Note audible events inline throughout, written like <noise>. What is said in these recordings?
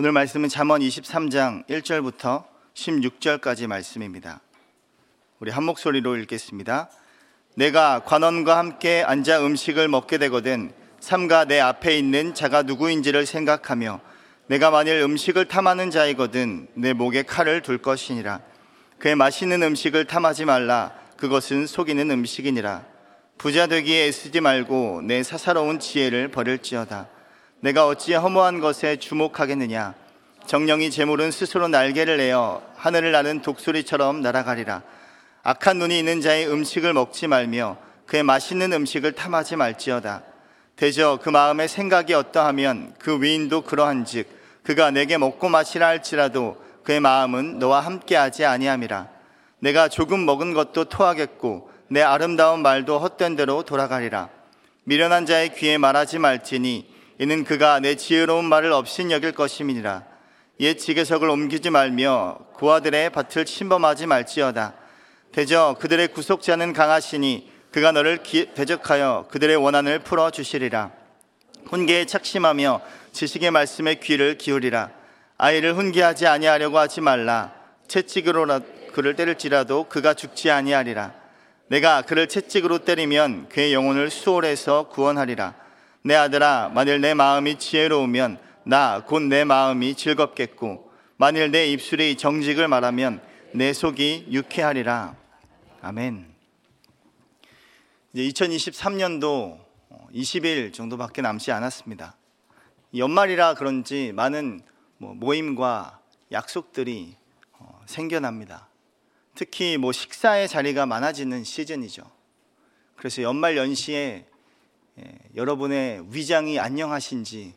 오늘 말씀은 잠언 23장 1절부터 16절까지 말씀입니다. 우리 한 목소리로 읽겠습니다. 내가 관원과 함께 앉아 음식을 먹게 되거든 삼가 내 앞에 있는 자가 누구인지를 생각하며 내가 만일 음식을 탐하는 자이거든 내 목에 칼을 둘 것이니라 그의 맛있는 음식을 탐하지 말라 그것은 속이는 음식이니라 부자 되기에 애쓰지 말고 내 사사로운 지혜를 버릴지어다 내가 어찌 허무한 것에 주목하겠느냐? 정령이 재물은 스스로 날개를 내어 하늘을 나는 독수리처럼 날아가리라. 악한 눈이 있는 자의 음식을 먹지 말며 그의 맛있는 음식을 탐하지 말지어다. 대저 그 마음의 생각이 어떠하면 그 위인도 그러한즉 그가 내게 먹고 마시라 할지라도 그의 마음은 너와 함께하지 아니함이라. 내가 조금 먹은 것도 토하겠고 내 아름다운 말도 헛된 대로 돌아가리라. 미련한 자의 귀에 말하지 말지니 이는 그가 내 지혜로운 말을 없인 여길 것임이니라. 옛 지게석을 옮기지 말며 고아들의 밭을 침범하지 말지어다. 대저 그들의 구속자는 강하시니 그가 너를 기, 대적하여 그들의 원한을 풀어 주시리라. 훈계에 착심하며 지식의 말씀에 귀를 기울이라. 아이를 훈계하지 아니하려고 하지 말라. 채찍으로 그를 때릴지라도 그가 죽지 아니하리라. 내가 그를 채찍으로 때리면 그의 영혼을 수월해서 구원하리라 내 아들아 만일 내 마음이 지혜로우면 나 곧 내 마음이 즐겁겠고 만일 내 입술이 정직을 말하면 내 속이 유쾌하리라 아멘 이제 2023년도 20일 정도밖에 남지 않았습니다. 연말이라 그런지 많은 뭐 모임과 약속들이 어, 생겨납니다. 특히 뭐 식사의 자리가 많아지는 시즌이죠. 그래서 연말 연시에 예, 여러분의 위장이 안녕하신지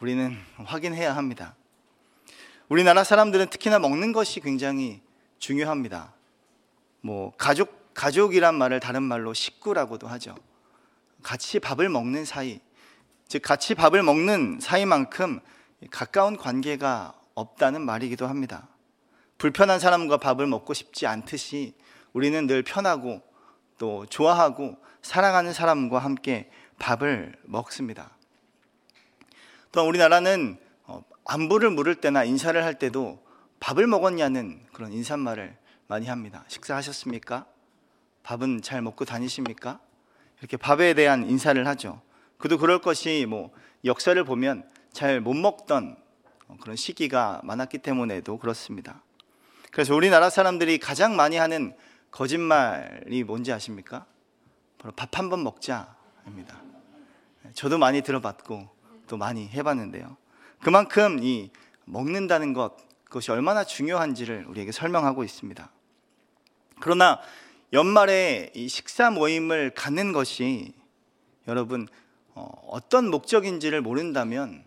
우리는 확인해야 합니다. 우리나라 사람들은 특히나 먹는 것이 굉장히 중요합니다. 뭐 가족 가족이란 말을 다른 말로 식구라고도 하죠. 같이 밥을 먹는 사이, 즉 같이 밥을 먹는 사이만큼 가까운 관계가 없다는 말이기도 합니다. 불편한 사람과 밥을 먹고 싶지 않듯이 우리는 늘 편하고 또 좋아하고 사랑하는 사람과 함께 밥을 먹습니다. 또한 우리나라는 어, 안부를 물을 때나 인사를 할 때도 밥을 먹었냐는 그런 인사말을 많이 합니다. 식사하셨습니까? 밥은 잘 먹고 다니십니까? 이렇게 밥에 대한 인사를 하죠. 그도 그럴 것이 뭐 역사를 보면 잘 못 먹던 그런 시기가 많았기 때문에도 그렇습니다. 그래서 우리나라 사람들이 가장 많이 하는 거짓말이 뭔지 아십니까? 바로 밥 한 번 먹자 입니다. 저도 많이 들어봤고 또 많이 해봤는데요. 그만큼 이 먹는다는 것 그것이 얼마나 중요한지를 우리에게 설명하고 있습니다. 그러나 연말에 이 식사 모임을 갖는 것이 여러분 어, 어떤 목적인지를 모른다면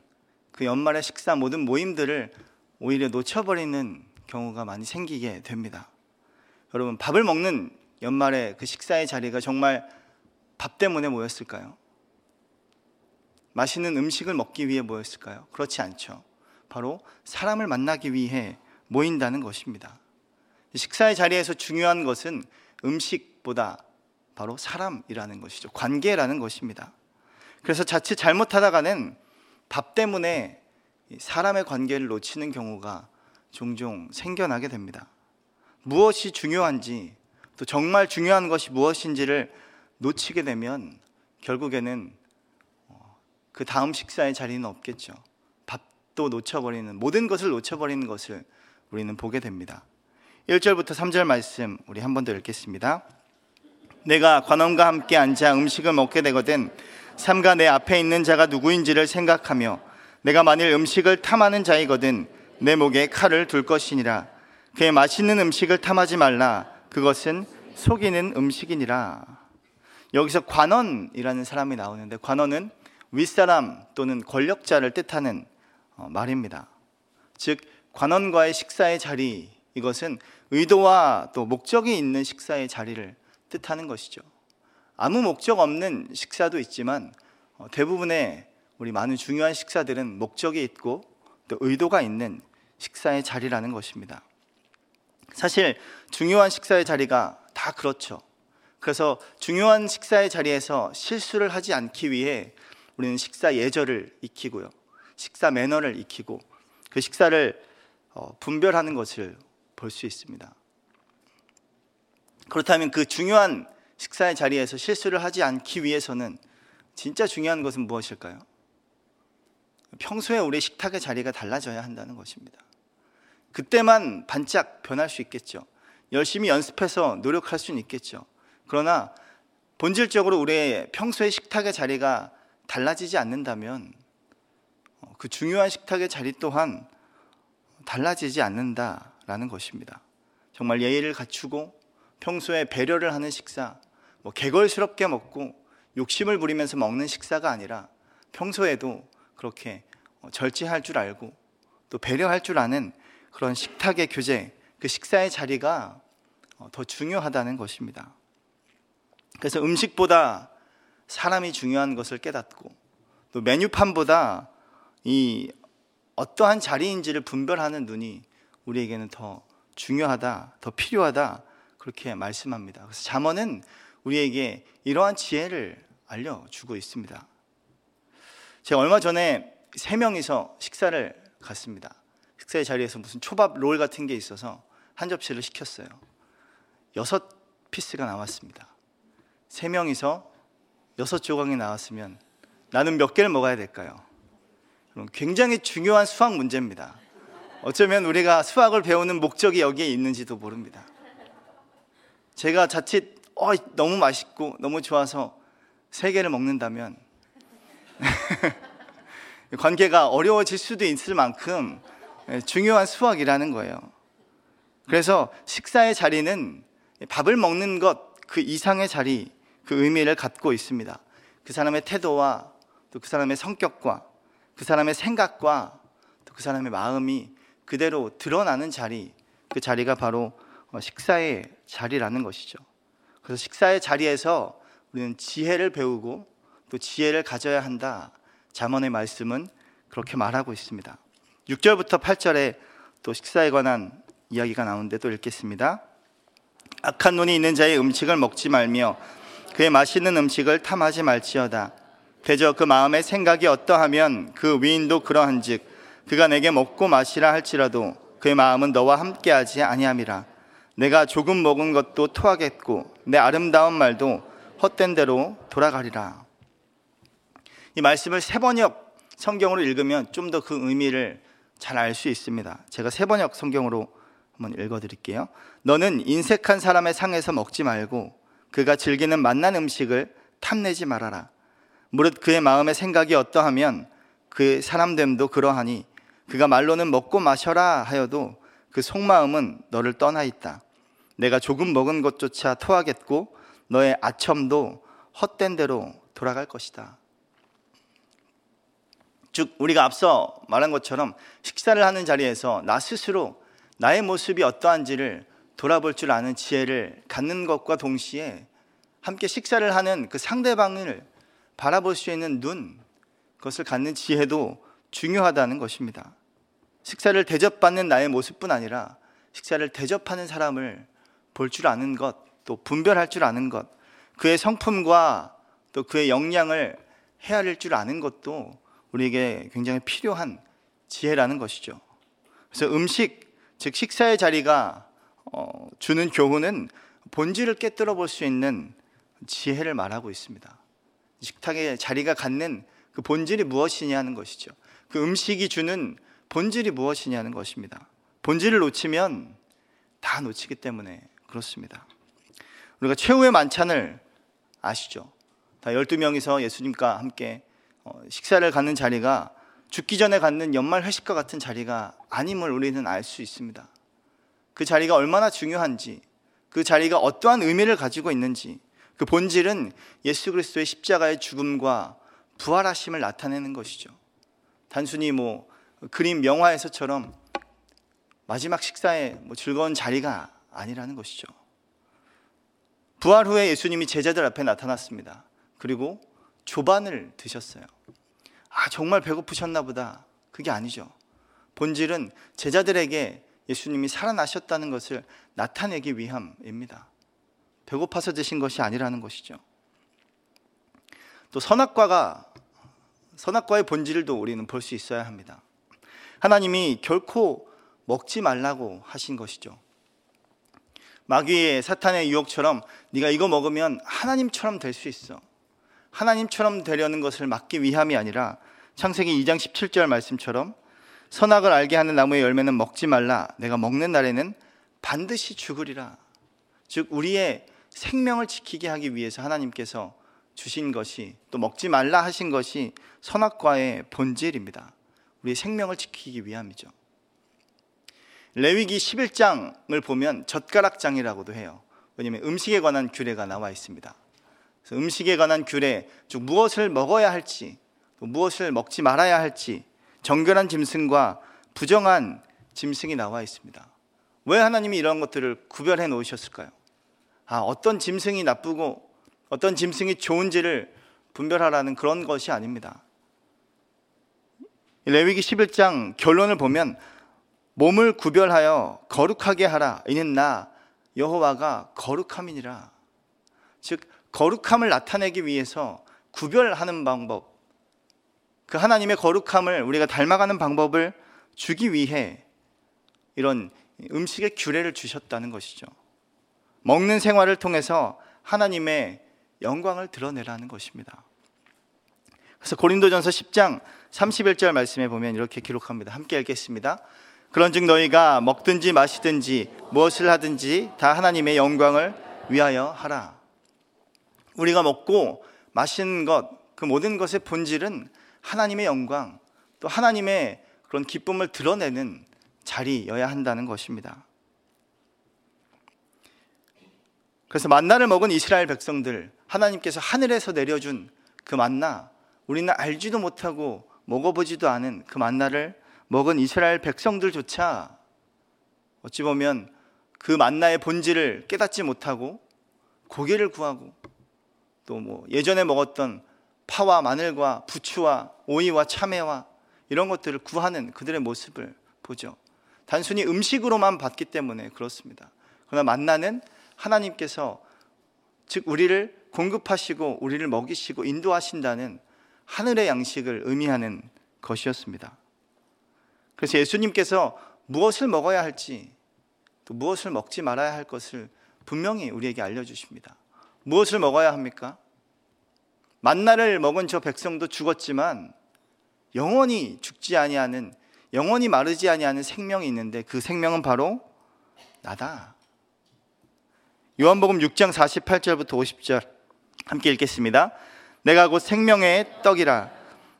그 연말의 식사 모든 모임들을 오히려 놓쳐버리는 경우가 많이 생기게 됩니다. 여러분 밥을 먹는 연말에 그 식사의 자리가 정말 밥 때문에 모였을까요? 맛있는 음식을 먹기 위해 모였을까요? 그렇지 않죠. 바로 사람을 만나기 위해 모인다는 것입니다. 식사의 자리에서 중요한 것은 음식보다 바로 사람이라는 것이죠. 관계라는 것입니다. 그래서 자칫 잘못하다가는 밥 때문에 사람의 관계를 놓치는 경우가 종종 생겨나게 됩니다. 무엇이 중요한지 또 정말 중요한 것이 무엇인지를 놓치게 되면 결국에는 어, 그 다음 식사의 자리는 없겠죠. 밥도 놓쳐버리는 모든 것을 놓쳐버리는 것을 우리는 보게 됩니다. 1절부터 3절 말씀 우리 한 번 더 읽겠습니다. 내가 관원과 함께 앉아 음식을 먹게 되거든 삼가 내 앞에 있는 자가 누구인지를 생각하며 내가 만일 음식을 탐하는 자이거든 내 목에 칼을 둘 것이니라 그의 맛있는 음식을 탐하지 말라 그것은 속이는 음식이니라 여기서 관원이라는 사람이 나오는데 관원은 윗사람 또는 권력자를 뜻하는 어, 말입니다 즉 관원과의 식사의 자리 이것은 의도와 또 목적이 있는 식사의 자리를 뜻하는 것이죠. 아무 목적 없는 식사도 있지만 어, 대부분의 우리 많은 중요한 식사들은 목적이 있고 또 의도가 있는 식사의 자리라는 것입니다. 사실 중요한 식사의 자리가 다 그렇죠. 그래서 중요한 식사의 자리에서 실수를 하지 않기 위해 우리는 식사 예절을 익히고요. 식사 매너를 익히고 그 식사를 어, 분별하는 것을 볼 수 있습니다. 그렇다면 그 중요한 식사의 자리에서 실수를 하지 않기 위해서는 진짜 중요한 것은 무엇일까요? 평소에 우리 식탁의 자리가 달라져야 한다는 것입니다. 그때만 반짝 변할 수 있겠죠. 열심히 연습해서 노력할 수는 있겠죠. 그러나 본질적으로 우리의 평소의 식탁의 자리가 달라지지 않는다면 어, 그 중요한 식탁의 자리 또한 달라지지 않는다라는 것입니다. 정말 예의를 갖추고 평소에 배려를 하는 식사, 뭐 개걸스럽게 먹고 욕심을 부리면서 먹는 식사가 아니라 평소에도 그렇게 어, 절제할 줄 알고 또 배려할 줄 아는 그런 식탁의 교제, 그 식사의 자리가 어, 더 중요하다는 것입니다. 그래서 음식보다 사람이 중요한 것을 깨닫고 또 메뉴판보다 이 어떠한 자리인지를 분별하는 눈이 우리에게는 더 중요하다, 더 필요하다 그렇게 말씀합니다. 그래서 잠언은 우리에게 이러한 지혜를 알려주고 있습니다. 제가 얼마 전에 세 명이서 식사를 갔습니다. 식사의 자리에서 무슨 초밥 롤 같은 게 있어서 한 접시를 시켰어요. 여섯 피스가 나왔습니다. 세 명이서 여섯 조각이 나왔으면 나는 몇 개를 먹어야 될까요? 굉장히 중요한 수학 문제입니다. 어쩌면 우리가 수학을 배우는 목적이 여기에 있는지도 모릅니다. 제가 자칫 어, 너무 맛있고 너무 좋아서 세 개를 먹는다면 <laughs> 관계가 어려워질 수도 있을 만큼 중요한 수학이라는 거예요. 그래서 식사의 자리는 밥을 먹는 것 그 이상의 자리, 그 의미를 갖고 있습니다. 그 사람의 태도와 또 그 사람의 성격과 그 사람의 생각과 또 그 사람의 마음이 그대로 드러나는 자리, 그 자리가 바로 식사의 자리라는 것이죠. 그래서 식사의 자리에서 우리는 지혜를 배우고 또 지혜를 가져야 한다. 잠언의 말씀은 그렇게 말하고 있습니다. 6절부터 8절에 또 식사에 관한 이야기가 나오는데 또 읽겠습니다. 악한 눈이 있는 자의 음식을 먹지 말며 그의 맛있는 음식을 탐하지 말지어다. 대저 그 마음의 생각이 어떠하면 그 위인도 그러한즉 그가 내게 먹고 마시라 할지라도 그의 마음은 너와 함께하지 아니함이라. 내가 조금 먹은 것도 토하겠고 내 아름다운 말도 헛된 대로 돌아가리라. 이 말씀을 세 번역 성경으로 읽으면 좀 더 그 의미를 잘 알 수 있습니다. 제가 세 번역 성경으로 한번 읽어 드릴게요. 너는 인색한 사람의 상에서 먹지 말고 그가 즐기는 맛난 음식을 탐내지 말아라. 무릇 그의 마음의 생각이 어떠하면 그 사람됨도 그러하니 그가 말로는 먹고 마셔라 하여도 그 속마음은 너를 떠나 있다. 내가 조금 먹은 것조차 토하겠고 너의 아첨도 헛된 대로 돌아갈 것이다. 즉 우리가 앞서 말한 것처럼 식사를 하는 자리에서 나 스스로 나의 모습이 어떠한지를 돌아볼 줄 아는 지혜를 갖는 것과 동시에 함께 식사를 하는 그 상대방을 바라볼 수 있는 눈, 그것을 갖는 지혜도 중요하다는 것입니다. 식사를 대접받는 나의 모습뿐 아니라 식사를 대접하는 사람을 볼 줄 아는 것, 또 분별할 줄 아는 것, 그의 성품과 또 그의 역량을 헤아릴 줄 아는 것도 우리에게 굉장히 필요한 지혜라는 것이죠. 그래서 음식, 즉 식사의 자리가 어, 주는 교훈은 본질을 깨뜨려 볼 수 있는 지혜를 말하고 있습니다. 식탁의 자리가 갖는 그 본질이 무엇이냐는 것이죠. 그 음식이 주는 본질이 무엇이냐는 것입니다. 본질을 놓치면 다 놓치기 때문에 그렇습니다. 우리가 최후의 만찬을 아시죠? 다 12명이서 예수님과 함께 어, 식사를 갖는 자리가 죽기 전에 갖는 연말 회식과 같은 자리가 아님을 우리는 알 수 있습니다. 그 자리가 얼마나 중요한지, 그 자리가 어떠한 의미를 가지고 있는지, 그 본질은 예수 그리스도의 십자가의 죽음과 부활하심을 나타내는 것이죠. 단순히 뭐 그림 명화에서처럼 마지막 식사에 뭐 즐거운 자리가 아니라는 것이죠. 부활 후에 예수님이 제자들 앞에 나타났습니다. 그리고 조반을 드셨어요. 아, 정말 배고프셨나 보다. 그게 아니죠. 본질은 제자들에게 예수님이 살아나셨다는 것을 나타내기 위함입니다. 배고파서 드신 것이 아니라는 것이죠. 또 선악과가 선악과의 본질도 우리는 볼 수 있어야 합니다. 하나님이 결코 먹지 말라고 하신 것이죠. 마귀의 사탄의 유혹처럼 네가 이거 먹으면 하나님처럼 될 수 있어. 하나님처럼 되려는 것을 막기 위함이 아니라 창세기 2장 17절 말씀처럼 선악을 알게 하는 나무의 열매는 먹지 말라. 내가 먹는 날에는 반드시 죽으리라. 즉 우리의 생명을 지키게 하기 위해서 하나님께서 주신 것이 또 먹지 말라 하신 것이 선악과의 본질입니다. 우리의 생명을 지키기 위함이죠. 레위기 11장을 보면 젓가락장이라고도 해요. 왜냐하면 음식에 관한 규례가 나와 있습니다. 음식에 관한 규례, 즉 무엇을 먹어야 할지, 무엇을 먹지 말아야 할지 정결한 짐승과 부정한 짐승이 나와 있습니다. 왜 하나님이 이런 것들을 구별해 놓으셨을까요? 아, 어떤 짐승이 나쁘고 어떤 짐승이 좋은지를 분별하라는 그런 것이 아닙니다. 레위기 11장 결론을 보면 몸을 구별하여 거룩하게 하라. 이는 나 여호와가 거룩함이니라. 즉 거룩함을 나타내기 위해서 구별하는 방법, 그 하나님의 거룩함을 우리가 닮아가는 방법을 주기 위해 이런 음식의 규례를 주셨다는 것이죠. 먹는 생활을 통해서 하나님의 영광을 드러내라는 것입니다. 그래서 고린도전서 10장 31절 말씀에 보면 이렇게 기록합니다. 함께 읽겠습니다. 그런즉 너희가 먹든지 마시든지 무엇을 하든지 다 하나님의 영광을 위하여 하라. 우리가 먹고 마시는 것, 그 모든 것의 본질은 하나님의 영광, 또 하나님의 그런 기쁨을 드러내는 자리여야 한다는 것입니다. 그래서 만나를 먹은 이스라엘 백성들, 하나님께서 하늘에서 내려준 그 만나, 우리는 알지도 못하고 먹어보지도 않은 그 만나를 먹은 이스라엘 백성들조차 어찌 보면 그 만나의 본질을 깨닫지 못하고 고기를 구하고 또 뭐 예전에 먹었던 파와 마늘과 부추와 오이와 참외와 이런 것들을 구하는 그들의 모습을 보죠. 단순히 음식으로만 봤기 때문에 그렇습니다. 그러나 만나는 하나님께서 즉 우리를 공급하시고 우리를 먹이시고 인도하신다는 하늘의 양식을 의미하는 것이었습니다. 그래서 예수님께서 무엇을 먹어야 할지 또 무엇을 먹지 말아야 할 것을 분명히 우리에게 알려주십니다. 무엇을 먹어야 합니까? 만나를 먹은 저 백성도 죽었지만 영원히 죽지 아니하는 영원히 마르지 아니하는 생명이 있는데 그 생명은 바로 나다. 요한복음 6장 48절부터 50절 함께 읽겠습니다. 내가 곧 생명의 떡이라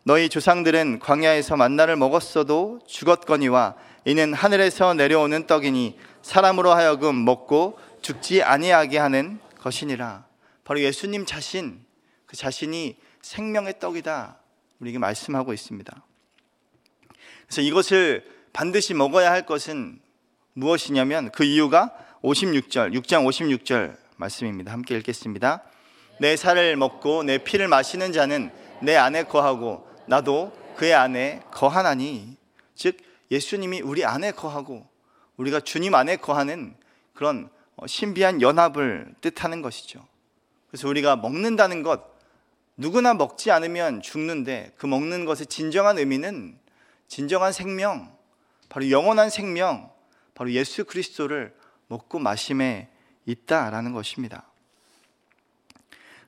너희 조상들은 광야에서 만나를 먹었어도 죽었거니와 이는 하늘에서 내려오는 떡이니 사람으로 하여금 먹고 죽지 아니하게 하는 것이니라. 바로 예수님 자신 그 자신이 생명의 떡이다. 우리에게 말씀하고 있습니다. 그래서 이것을 반드시 먹어야 할 것은 무엇이냐면 그 이유가 56절, 6장 56절 말씀입니다. 함께 읽겠습니다. 내 살을 먹고 내 피를 마시는 자는 내 안에 거하고 나도 그의 안에 거하나니 즉 예수님이 우리 안에 거하고 우리가 주님 안에 거하는 그런 어, 신비한 연합을 뜻하는 것이죠. 그래서 우리가 먹는다는 것 누구나 먹지 않으면 죽는데 그 먹는 것의 진정한 의미는 진정한 생명, 바로 영원한 생명, 바로 예수 그리스도를 먹고 마심에 있다라는 것입니다.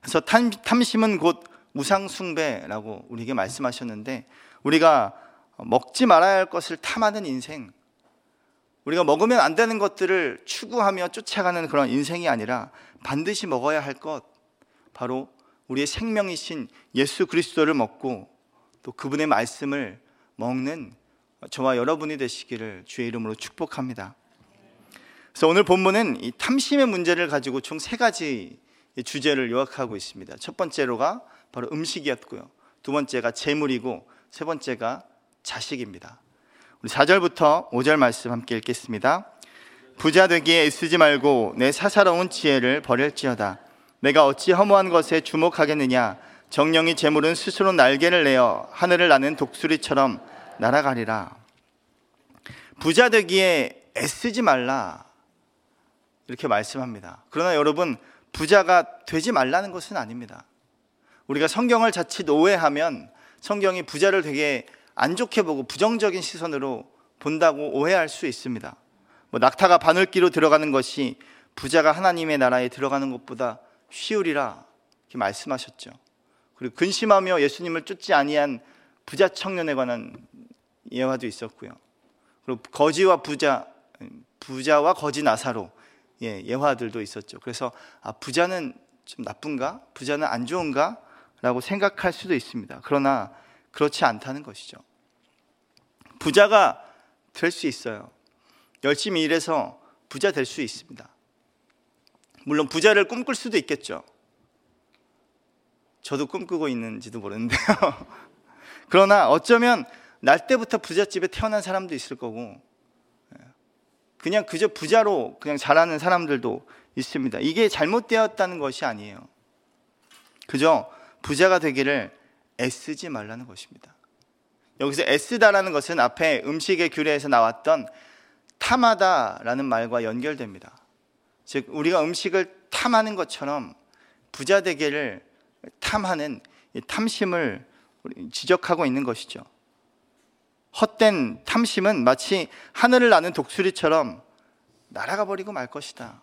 그래서 탐심은 곧 우상숭배라고 우리에게 말씀하셨는데 우리가 먹지 말아야 할 것을 탐하는 인생, 우리가 먹으면 안 되는 것들을 추구하며 쫓아가는 그런 인생이 아니라 반드시 먹어야 할 것, 바로 우리의 생명이신 예수 그리스도를 먹고 또 그분의 말씀을 먹는 저와 여러분이 되시기를 주의 이름으로 축복합니다. 그래서 오늘 본문은 이 탐심의 문제를 가지고 총 세 가지 주제를 요약하고 있습니다. 첫 번째로가 바로 음식이었고요. 두 번째가 재물이고 세 번째가 자식입니다. 우리 4절부터 5절 말씀 함께 읽겠습니다. 부자 되기에 애쓰지 말고 내 사사로운 지혜를 버릴지어다. 내가 어찌 허무한 것에 주목하겠느냐? 정령이 재물은 스스로 날개를 내어 하늘을 나는 독수리처럼 날아가리라. 부자 되기에 애쓰지 말라. 이렇게 말씀합니다. 그러나 여러분, 부자가 되지 말라는 것은 아닙니다. 우리가 성경을 자칫 오해하면 성경이 부자를 되게 안 좋게 보고 부정적인 시선으로 본다고 오해할 수 있습니다. 뭐 낙타가 바늘기로 들어가는 것이 부자가 하나님의 나라에 들어가는 것보다 쉬우리라 이렇게 말씀하셨죠. 그리고 근심하며 예수님을 쫓지 아니한 부자 청년에 관한 예화도 있었고요. 그리고 거지와 부자, 부자와 거지 나사로 예, 예화들도 있었죠. 그래서 아, 부자는 좀 나쁜가? 부자는 안 좋은가? 라고 생각할 수도 있습니다. 그러나 그렇지 않다는 것이죠. 부자가 될 수 있어요. 열심히 일해서 부자 될 수 있습니다. 물론 부자를 꿈꿀 수도 있겠죠. 저도 꿈꾸고 있는지도 모르는데요. <laughs> 그러나 어쩌면 날 때부터 부잣집에 태어난 사람도 있을 거고, 그냥 그저 부자로 그냥 자라는 사람들도 있습니다. 이게 잘못되었다는 것이 아니에요. 그저 부자가 되기를 애쓰지 말라는 것입니다. 여기서 애쓰다라는 것은 앞에 음식의 규례에서 나왔던 탐하다라는 말과 연결됩니다. 즉 우리가 음식을 탐하는 것처럼 부자 되기를 탐하는 탐심을 지적하고 있는 것이죠. 헛된 탐심은 마치 하늘을 나는 독수리처럼 날아가 버리고 말 것이다.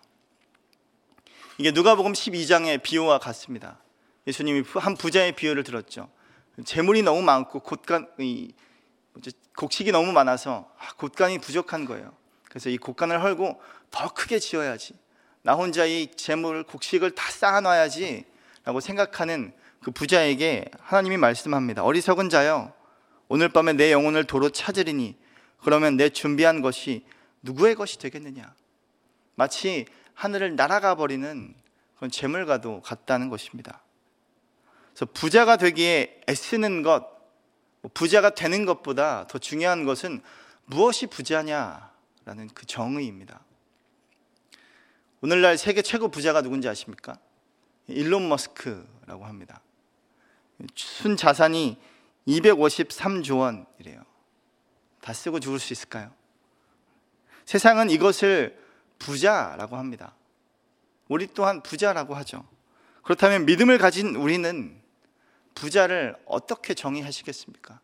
이게 누가복음 12장의 비유와 같습니다. 예수님이 한 부자의 비유를 들었죠. 재물이 너무 많고 곳간 이 곡식이 너무 많아서 아, 곳간이 부족한 거예요. 그래서 이 곳간을 헐고 더 크게 지어야지. 나 혼자 이 재물 곡식을 다 쌓아놔야지라고 생각하는 그 부자에게 하나님이 말씀합니다. 어리석은 자여, 오늘 밤에 내 영혼을 도로 찾으리니 그러면 내 준비한 것이 누구의 것이 되겠느냐? 마치 하늘을 날아가 버리는 그런 재물과도 같다는 것입니다. 그래서 부자가 되기에 애쓰는 것, 뭐 부자가 되는 것보다 더 중요한 것은 무엇이 부자냐라는 그 정의입니다. 오늘날 세계 최고 부자가 누군지 아십니까? 일론 머스크라고 합니다. 순 자산이 253조 원이래요. 다 쓰고 죽을 수 있을까요? 세상은 이것을 부자라고 합니다. 우리 또한 부자라고 하죠. 그렇다면 믿음을 가진 우리는 부자를 어떻게 정의하시겠습니까?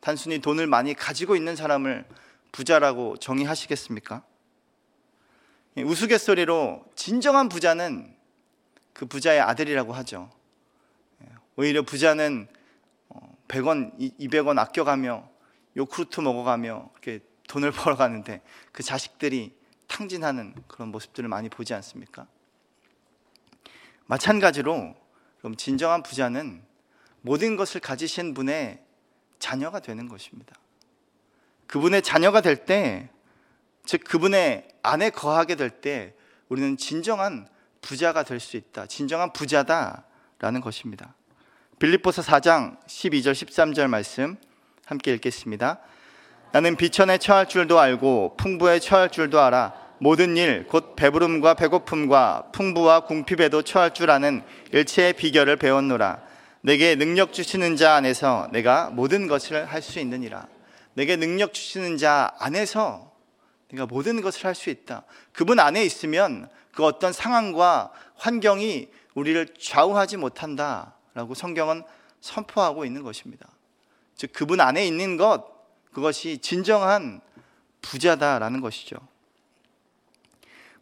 단순히 돈을 많이 가지고 있는 사람을 부자라고 정의하시겠습니까? 우스갯소리로 진정한 부자는 그 부자의 아들이라고 하죠. 오히려 부자는 100원, 200원 아껴가며 요크루트 먹어가며 이렇게 돈을 <laughs> 벌어가는데 그 자식들이 탕진하는 그런 모습들을 많이 보지 않습니까? 마찬가지로 그럼 진정한 부자는 모든 것을 가지신 분의 자녀가 되는 것입니다. 그분의 자녀가 될 때, 즉 그분의 안에 거하게 될 때 우리는 진정한 부자가 될 수 있다. 진정한 부자다라는 것입니다. 빌립보서 4장 12절 13절 말씀 함께 읽겠습니다. 나는 비천에 처할 줄도 알고 풍부에 처할 줄도 알아 모든 일 곧 배부름과 배고픔과 풍부와 궁핍에도 처할 줄 아는 일체의 비결을 배웠노라. 내게 능력 주시는 자 안에서 내가 모든 것을 할 수 있느니라. 내게 능력 주시는 자 안에서 내가 모든 것을 할 수 있다. 그분 안에 있으면 그 어떤 상황과 환경이 우리를 좌우하지 못한다. 라고 성경은 선포하고 있는 것입니다. 즉, 그분 안에 있는 것, 그것이 진정한 부자다라는 것이죠.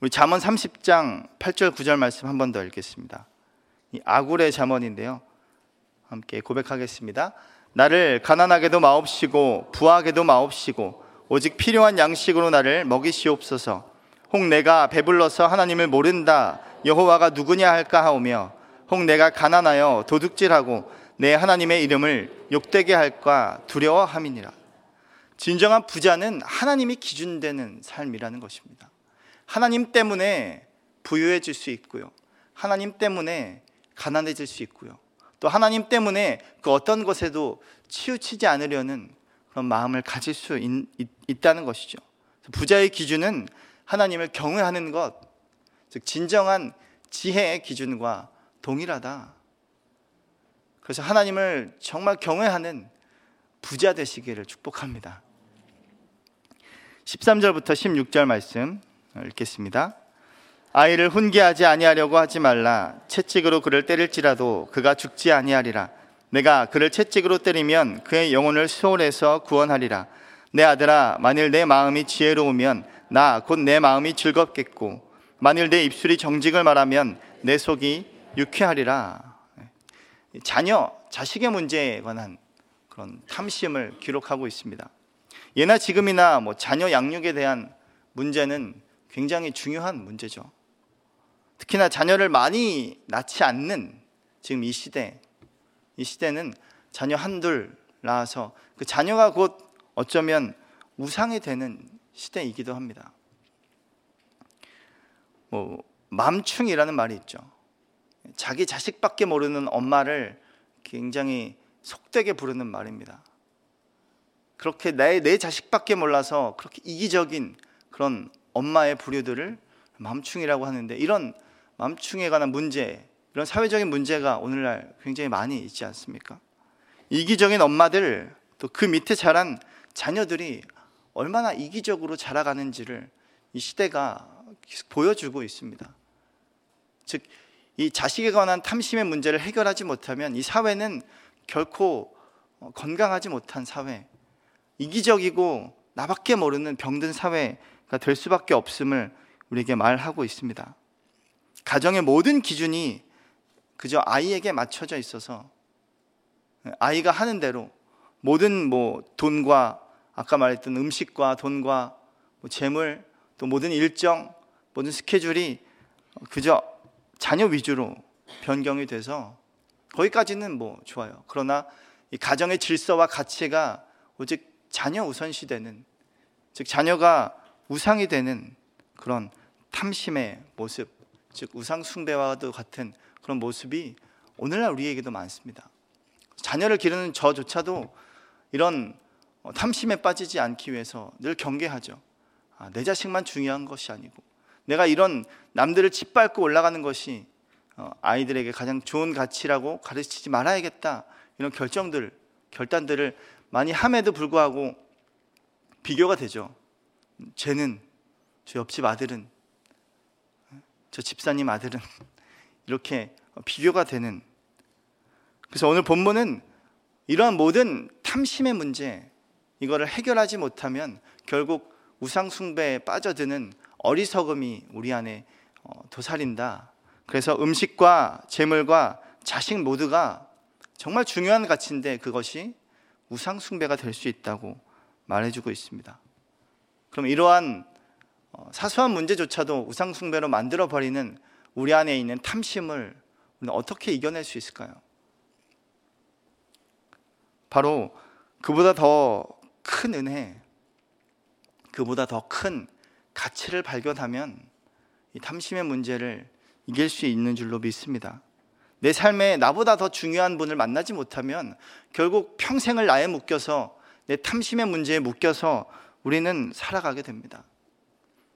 우리 잠언 30장 8절 9절 말씀 한 번 더 읽겠습니다. 이 아굴의 잠언인데요. 함께 고백하겠습니다. 나를 가난하게도 마옵시고 부하게도 마옵시고 오직 필요한 양식으로 나를 먹이시옵소서. 혹 내가 배불러서 하나님을 모른다 여호와가 누구냐 할까 하오며 혹 내가 가난하여 도둑질하고 내 하나님의 이름을 욕되게 할까 두려워함이니라. 진정한 부자는 하나님이 기준되는 삶이라는 것입니다. 하나님 때문에 부유해질 수 있고요. 하나님 때문에 가난해질 수 있고요. 또 하나님 때문에 그 어떤 것에도 치우치지 않으려는 그런 마음을 가질 수 있, 다는 것이죠. 부자의 기준은 하나님을 경외하는 것, 즉 진정한 지혜의 기준과 동일하다. 그래서 하나님을 정말 경외하는 부자 되시기를 축복합니다. 13절부터 16절 말씀 읽겠습니다. 아이를 훈계하지 아니하려고 하지 말라. 채찍으로 그를 때릴지라도 그가 죽지 아니하리라. 내가 그를 채찍으로 때리면 그의 영혼을 수월해서 구원하리라. 내 아들아, 만일 내 마음이 지혜로우면 나 곧 내 마음이 즐겁겠고, 만일 내 입술이 정직을 말하면 내 속이 유쾌하리라. 자녀, 자식의 문제에 관한 그런 탐심을 기록하고 있습니다. 예나 지금이나 뭐 자녀 양육에 대한 문제는 굉장히 중요한 문제죠. 특히나 자녀를 많이 낳지 않는 지금 이 시대, 이 시대는 자녀 한둘 낳아서 그 자녀가 곧 어쩌면 우상이 되는 시대이기도 합니다. 뭐 맘충이라는 말이 있죠. 자기 자식밖에 모르는 엄마를 굉장히 속되게 부르는 말입니다. 그렇게 내, 내 자식밖에 몰라서 그렇게 이기적인 그런 엄마의 부류들을 맘충이라고 하는데 이런 맘충에 관한 문제, 이런 사회적인 문제가 오늘날 굉장히 많이 있지 않습니까? 이기적인 엄마들 또 그 밑에 자란 자녀들이 얼마나 이기적으로 자라가는지를 이 시대가 보여주고 있습니다. 즉, 이 자식에 관한 탐심의 문제를 해결하지 못하면 이 사회는 결코 건강하지 못한 사회, 이기적이고 나밖에 모르는 병든 사회가 될 수밖에 없음을 우리에게 말하고 있습니다. 가정의 모든 기준이 그저 아이에게 맞춰져 있어서 아이가 하는 대로 모든 뭐 돈과 아까 말했던 음식과 돈과 뭐 재물 또 모든 일정 모든 스케줄이 그저 자녀 위주로 변경이 돼서 거기까지는 뭐 좋아요. 그러나 이 가정의 질서와 가치가 오직 자녀 우선시 되는 즉 자녀가 우상이 되는 그런 탐심의 모습 즉 우상 숭배와도 같은 그런 모습이 오늘날 우리에게도 많습니다. 자녀를 기르는 저조차도 이런 어, 탐심에 빠지지 않기 위해서 늘 경계하죠. 아, 내 자식만 중요한 것이 아니고 내가 이런 남들을 짓밟고 올라가는 것이 어, 아이들에게 가장 좋은 가치라고 가르치지 말아야겠다 이런 결정들 결단들을 많이 함에도 불구하고 비교가 되죠. 쟤는 저 옆집 아들은 저 집사님 아들은 <laughs> 이렇게 비교가 되는 그래서 오늘 본문은 이러한 모든 탐심의 문제 이거를 해결하지 못하면 결국 우상 숭배에 빠져드는 어리석음이 우리 안에 어, 도사린다. 그래서 음식과 재물과 자식 모두가 정말 중요한 가치인데 그것이 우상 숭배가 될 수 있다고 말해주고 있습니다. 그럼 이러한 어, 사소한 문제조차도 우상 숭배로 만들어 버리는 우리 안에 있는 탐심을 어떻게 이겨낼 수 있을까요? 바로 그보다 더 큰 은혜, 그보다 더 큰 가치를 발견하면 이 탐심의 문제를 이길 수 있는 줄로 믿습니다. 내 삶에 나보다 더 중요한 분을 만나지 못하면 결국 평생을 나에 묶여서 내 탐심의 문제에 묶여서 우리는 살아가게 됩니다.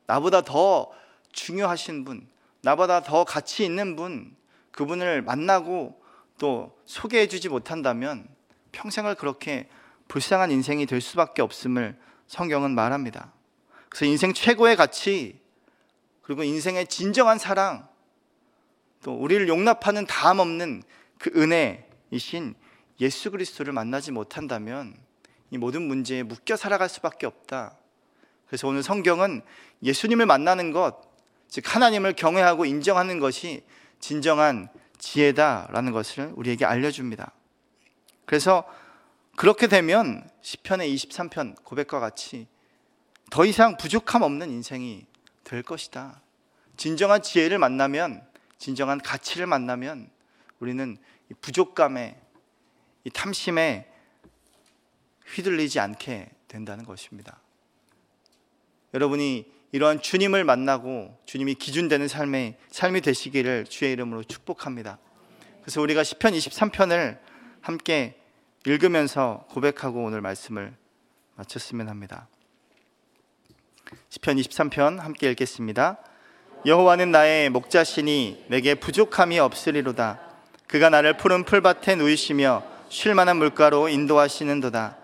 나보다 더 중요하신 분, 나보다 더 가치 있는 분, 그분을 만나고 또 소개해 주지 못한다면 평생을 그렇게 불쌍한 인생이 될 수밖에 없음을 성경은 말합니다. 그래서 인생 최고의 가치, 그리고 인생의 진정한 사랑, 또 우리를 용납하는 다음 없는 그 은혜이신 예수 그리스도를 만나지 못한다면 이 모든 문제에 묶여 살아갈 수밖에 없다. 그래서 오늘 성경은 예수님을 만나는 것, 즉 하나님을 경외하고 인정하는 것이 진정한 지혜다라는 것을 우리에게 알려줍니다. 그래서 그렇게 되면 시편의 23편 고백과 같이 더 이상 부족함 없는 인생이 될 것이다. 진정한 지혜를 만나면 진정한 가치를 만나면 우리는 이 부족감에 이 탐심에 휘둘리지 않게 된다는 것입니다. 여러분이 이러한 주님을 만나고 주님이 기준되는 삶의 삶이 되시기를 주의 이름으로 축복합니다. 그래서 우리가 시편 23편을 함께 읽으면서 고백하고 오늘 말씀을 마쳤으면 합니다. 시편 23편 함께 읽겠습니다. 여호와는 나의 목자시니 내게 부족함이 없으리로다. 그가 나를 푸른 풀밭에 누이시며 쉴 만한 물가로 인도하시는도다.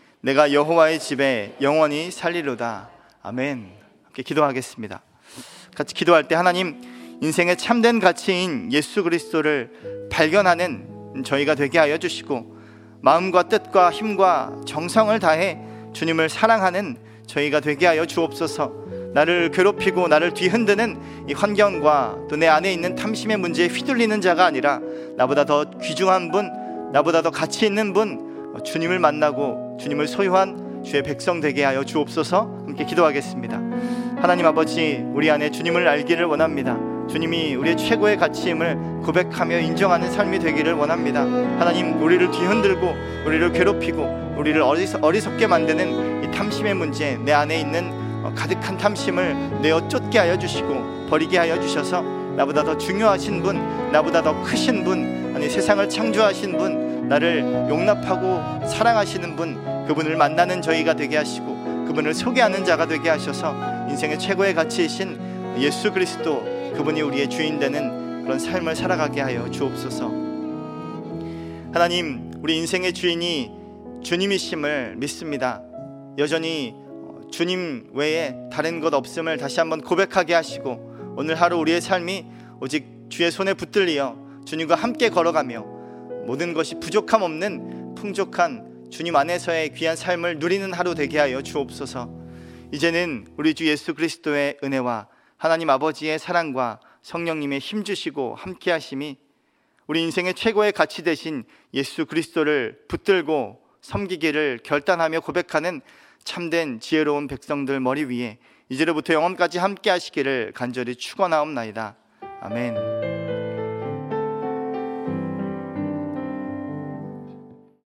내가 여호와의 집에 영원히 살리로다. 아멘. 함께 기도하겠습니다. 같이 기도할 때 하나님 인생의 참된 가치인 예수 그리스도를 발견하는 저희가 되게 하여 주시고 마음과 뜻과 힘과 정성을 다해 주님을 사랑하는 저희가 되게 하여 주옵소서. 나를 괴롭히고 나를 뒤흔드는 이 환경과 또 내 안에 있는 탐심의 문제에 휘둘리는 자가 아니라 나보다 더 귀중한 분, 나보다 더 가치 있는 분, 주님을 만나고 주님을 소유한 주의 백성 되게 하여 주옵소서. 함께 기도하겠습니다. 하나님 아버지, 우리 안에 주님을 알기를 원합니다. 주님이 우리의 최고의 가치임을 고백하며 인정하는 삶이 되기를 원합니다. 하나님, 우리를 뒤흔들고 우리를 괴롭히고 우리를 어리석 게 만드는 이 탐심의 문제, 내 안에 있는 어, 가득한 탐심을 내어 쫓게 하여 주시고 버리게 하여 주셔서 나보다 더 중요하신 분, 나보다 더 크신 분, 아니 세상을 창조하신 분, 나를 용납하고 사랑하시는 분, 그분을 만나는 저희가 되게 하시고 그분을 소개하는 자가 되게 하셔서 인생의 최고의 가치이신 예수 그리스도 그분이 우리의 주인 되는 그런 삶을 살아가게 하여 주옵소서. 하나님, 우리 인생의 주인이 주님이심을 믿습니다. 여전히 주님 외에 다른 것 없음을 다시 한번 고백하게 하시고 오늘 하루 우리의 삶이 오직 주의 손에 붙들리어 주님과 함께 걸어가며 모든 것이 부족함 없는 풍족한 주님 안에서의 귀한 삶을 누리는 하루 되게 하여 주옵소서. 이제는 우리 주 예수 그리스도의 은혜와 하나님 아버지의 사랑과 성령님의 힘 주시고 함께 하심이 우리 인생의 최고의 가치 대신 예수 그리스도를 붙들고 섬기기를 결단하며 고백하는 참된 지혜로운 백성들 머리 위에 이제로부터 영원까지 함께 하시기를 간절히 축원하옵나이다. 아멘.